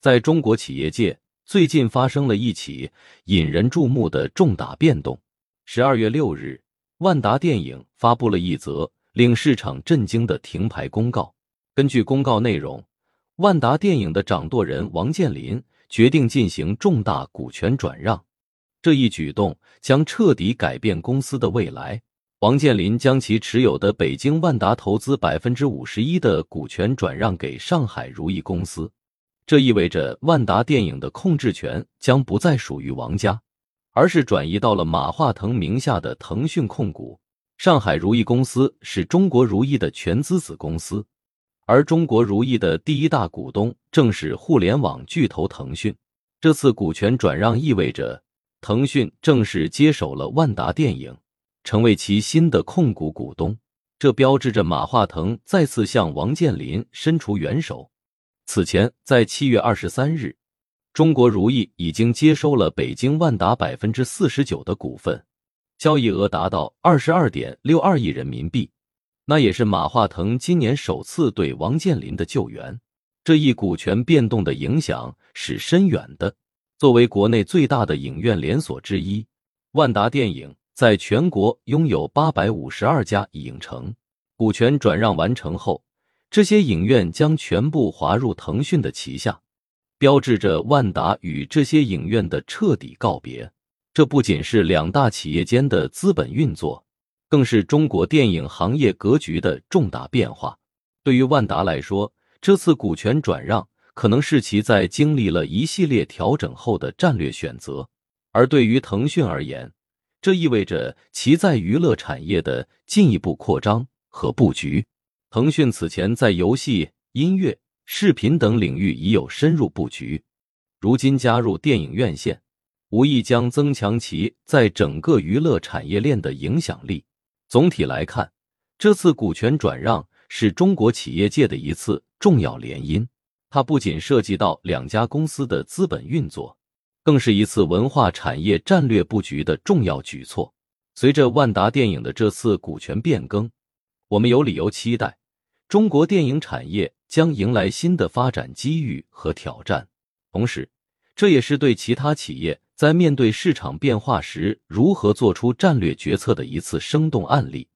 在中国企业界，最近发生了一起引人注目的重大变动。十二月六日，万达电影发布了一则令市场震惊的停牌公告。根据公告内容，万达电影的掌舵人王健林决定进行重大股权转让。这一举动将彻底改变公司的未来。王健林将其持有的北京万达投资百分之五十一的股权转让给上海如意公司，这意味着万达电影的控制权将不再属于王家，而是转移到了马化腾名下的腾讯控股。上海如意公司是中国如意的全资子公司，而中国如意的第一大股东正是互联网巨头腾讯。这次股权转让意味着。腾讯正式接手了万达电影，成为其新的控股股东。这标志着马化腾再次向王健林伸出援手。此前，在七月二十三日，中国如意已经接收了北京万达百分之四十九的股份，交易额达到二十二点六二亿人民币。那也是马化腾今年首次对王健林的救援。这一股权变动的影响是深远的。作为国内最大的影院连锁之一，万达电影在全国拥有八百五十二家影城。股权转让完成后，这些影院将全部划入腾讯的旗下，标志着万达与这些影院的彻底告别。这不仅是两大企业间的资本运作，更是中国电影行业格局的重大变化。对于万达来说，这次股权转让。可能是其在经历了一系列调整后的战略选择，而对于腾讯而言，这意味着其在娱乐产业的进一步扩张和布局。腾讯此前在游戏、音乐、视频等领域已有深入布局，如今加入电影院线，无疑将增强其在整个娱乐产业链的影响力。总体来看，这次股权转让是中国企业界的一次重要联姻。它不仅涉及到两家公司的资本运作，更是一次文化产业战略布局的重要举措。随着万达电影的这次股权变更，我们有理由期待中国电影产业将迎来新的发展机遇和挑战。同时，这也是对其他企业在面对市场变化时如何做出战略决策的一次生动案例。